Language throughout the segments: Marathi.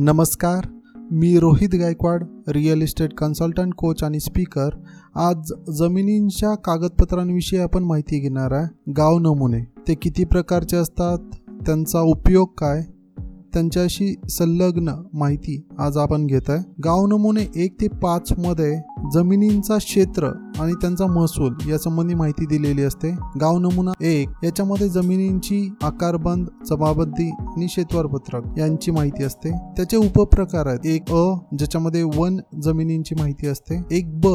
नमस्कार मी Rohit Gaikwad real estate consultant coach आणि स्पीकर आज जमिनींच्या कागदपत्रांविषयी आपण माहिती घेणार आहे. गाव नमुने ते किती प्रकारचे असतात? त्यांचा उपयोग काय? त्यांच्याशी संलग्न माहिती आज आपण घेत आहे. गाव नमुने एक ते पाचमध्ये जमिनींचा क्षेत्र आणि त्यांचा महसूल यासंबंधी माहिती दिलेली असते. गाव नमुना एक याच्यामध्ये जमिनींची आकारबंद जमाबंदी आणि पत्रक यांची माहिती असते. त्याचे उपप्रकार आहेत. एक अ ज्याच्यामध्ये वन जमिनींची माहिती असते. एक ब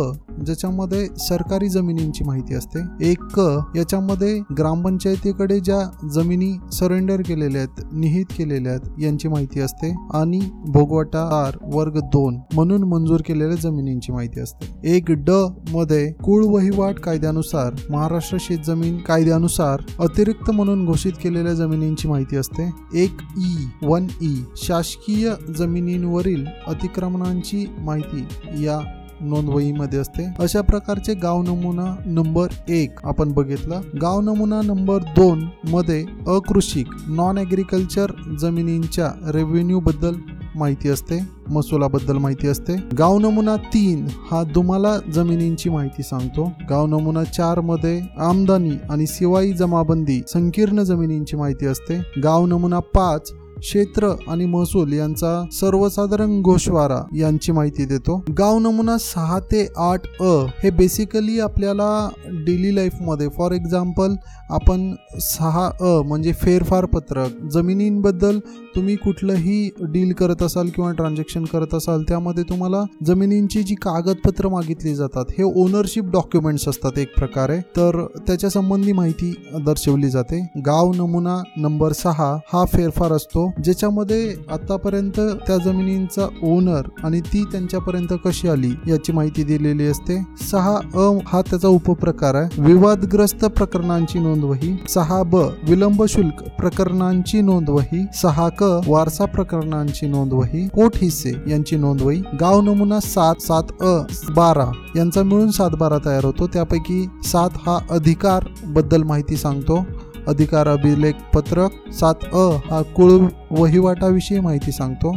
ज्याच्यामध्ये सरकारी जमिनींची माहिती असते. एक क याच्यामध्ये ग्रामपंचायतीकडे ज्या जमिनी सरेंडर केलेल्या आहेत निहित केलेल्या आहेत यांची माहिती असते. आणि भोगवटा आर वर्ग दोन म्हणून मंजूर केलेल्या जमिनींची माहिती असते. एक ड मध्ये कुळ वहिवाट कायद्यानुसार महाराष्ट्र शेतजमीन कायद्यानुसार अतिरिक्त म्हणून घोषित केलेल्या जमिनींची माहिती असते. एक ई वन ई शासकीय जमिनींवरील अतिक्रमणांची माहिती या नोंदवहीमध्ये असते. अशा प्रकारचे गाव नमुना नंबर एक आपण बघितलं. गाव नमुना नंबर दोन मध्ये अकृषिक नॉन ॲग्रिकल्चर जमिनींच्या रेव्हेन्यू बद्दल माहिती असते महसुलाबद्दल माहिती असते. गाव नमुना तीन हा तुम्हाला जमिनींची माहिती सांगतो. गाव नमुना चारमध्ये आमदानी आणि सिवाई जमाबंदी संकीर्ण जमिनींची माहिती असते. गाव नमुना पाच क्षेत्र आणि महसूल यांचा सर्वसाधारण गोषवारा यांची माहिती देतो. गाव नमुना सहा ते आठ अ हे बेसिकली आपल्याला डेली लाईफमध्ये फॉर एक्झाम्पल आपण सहा अ म्हणजे फेरफार पत्रक जमिनींबद्दल तुम्ही कुठलंही डील करत असाल किंवा ट्रान्झॅक्शन करत असाल त्यामध्ये तुम्हाला जमिनींची जी कागदपत्र मागितली जातात हे ओनरशिप डॉक्युमेंट्स असतात एक प्रकारे. तर त्याच्या संबंधी माहिती दर्शवली जाते. गाव नमुना नंबर सहा हा फेरफार असतो. ज्याच्यामध्ये आतापर्यंत त्या जमिनींचा ओनर आणि ती त्यांच्यापर्यंत कशी आली याची माहिती दिलेली असते. सहा अ हा त्याचा उपप्रकार आहे. विवादग्रस्त प्रकरणांची नोंदवही सहा ब विलंब शुल्क प्रकरणांची नोंदवही सहा क वारसा प्रकरणांची नोंदवही पोट हिस्से यांची नोंदवही गाव नमुना सात सात अ बारा यांचा मिळून सात बारा तयार होतो. त्यापैकी सात हा अधिकारबद्दल माहिती सांगतो. अधिकार अभिलेख पत्रक सात अ हा कुळ वहिवाटाविषयी माहिती सांगतो.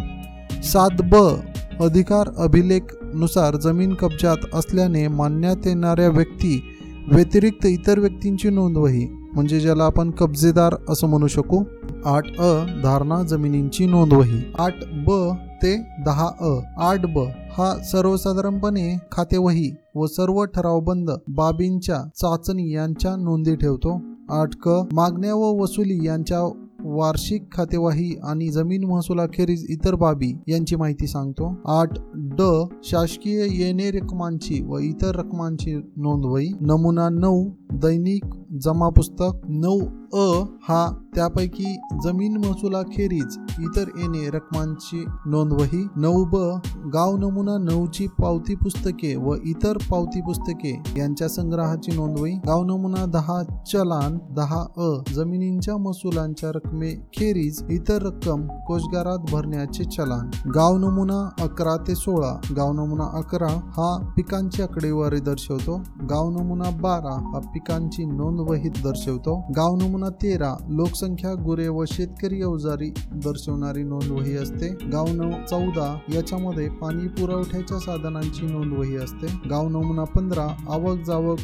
सात ब अधिकार अभिलेखनुसार जमीन कब्जात असल्याने मानण्यात येणाऱ्या व्यक्ती व्यतिरिक्त इतर व्यक्तींची नोंदवही म्हणजे ज्याला आपण कब्जेदार असं म्हणू शकू. आठ अ धारणा जमिनींची नोंदवही आठ ब ते दहा अ. आठ ब हा सर्वसाधारणपणे खातेवही व सर्व ठरावबंद बाबींच्या चाचणी यांच्या नोंदी ठेवतो. अटक मागण्या व वसुली यांच्या वार्षिक खातेवाही आणि जमीन महसुलाखेरीज इतर बाबी यांची माहिती सांगतो. आठ ड शासकीय येणे रकमांची व इतर रकमांची नोंदवही. नमुना नऊ दैनिक जमा पुस्तक नऊ अ हा त्यापैकी जमीन महसुलाखेरीज इतर येणे रकमांची नोंदवही. नऊ ब गाव नमुना नऊची पावती पुस्तके व इतर पावती पुस्तके यांच्या संग्रहाची नोंदवही. गाव नमुना दहा चलान दहा अ जमिनींच्या महसुलांच्या रकमेखेरीज इतर रक्कम कोषगारात भरण्याचे चलान. गाव नमुना अकरा ते सोळा. गाव नमुना अकरा हा पिकांची आकडेवारी दर्शवतो. गाव नमुना बारा हा पिकांची नोंदवहीत दर्शवतो. गाव नमुना तेरा लोकसंख्या गुरे व शेतकरी अवजारी दर्शवणारी नोंदवही असते. गाव नऊ चौदा याच्यामध्ये पाणी पुरवठ्याच्या साधनांची नोंदवही असते. गाव नमुना पंधरा आवक जावक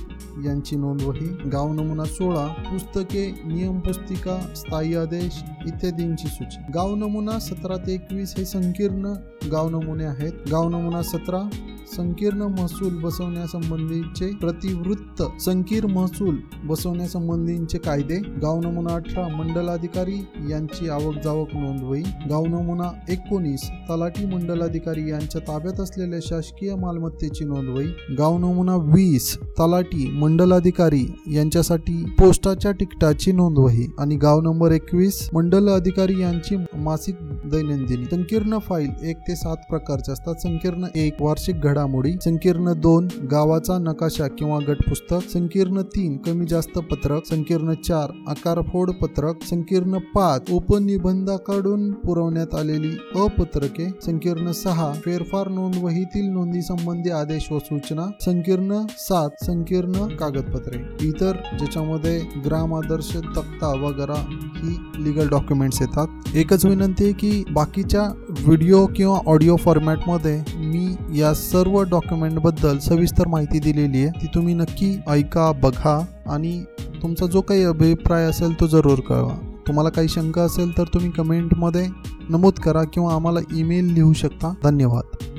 यांची नोंदवही. गाव नमुना सोळा पुस्तके नियम पुस्तिका स्थायी प्रदेश इत्यादींची सूची. गाव नमुना सतरा ते एकवीस हे संकीर्ण गाव नमुने आहेत. गाव नमुना सतरा संकीर्ण महसूल बसवण्यासंबंधीचे प्रतिवृत्त. संकीर्ण महसूल बसवण्यासंबंधीचे कायदे. गाव नमुना अठरा मंडलाधिकारी यांची आवक जावक नोंदवही गाव नमुना एकोणीस तलाठी मंडलाधिकारी यांच्या ताब्यात असलेल्या शासकीय मालमत्तेची नोंदवही गाव नमुना वीस तलाठी मंडलाधिकारी यांच्यासाठी पोस्टाच्या तिकिटाची नोंदवही आणि गाव नंबर एकवीस मंडल अधिकारी यांची मासिक दैनंदिनी. संकीर्ण फाईल एक ते सात प्रकारचे असतात. संकीर्ण एक वार्षिक घडामोडी. संकीर्ण दोन गावाचा नकाशा किंवा गट पुस्तक संकीर्ण तीन कमी जास्त पत्रक. संकीर्ण चार आकारफोड पत्रक. संकीर्ण पाच उपनिबंधाकडून पुरवण्यात आलेली अपत्रके. संकीर्ण सहा फेरफार नोंदवहीतील नोंदी संबंधी आदेश व सूचना. संकीर्ण सात संकीर्ण कागदपत्रे. इतर ज्याच्यामध्ये ग्राम आदर्श तक्ता वगैरे ही लिगल डॉक्युमेंट्स येतात. एकच विनंती आहे की बाकीच्या व्हिडिओ किंवा ऑडिओ फॉर्मॅटमध्ये मी या सर्व डॉक्युमेंटबद्दल सविस्तर माहिती दिलेली आहे. ती तुम्ही नक्की ऐका बघा आणि तुमचा जो काही अभिप्राय असेल तो जरूर कळवा. तुम्हाला काही शंका असेल तर तुम्ही कमेंटमध्ये नमूद करा किंवा आम्हाला ईमेल लिहू शकता. धन्यवाद.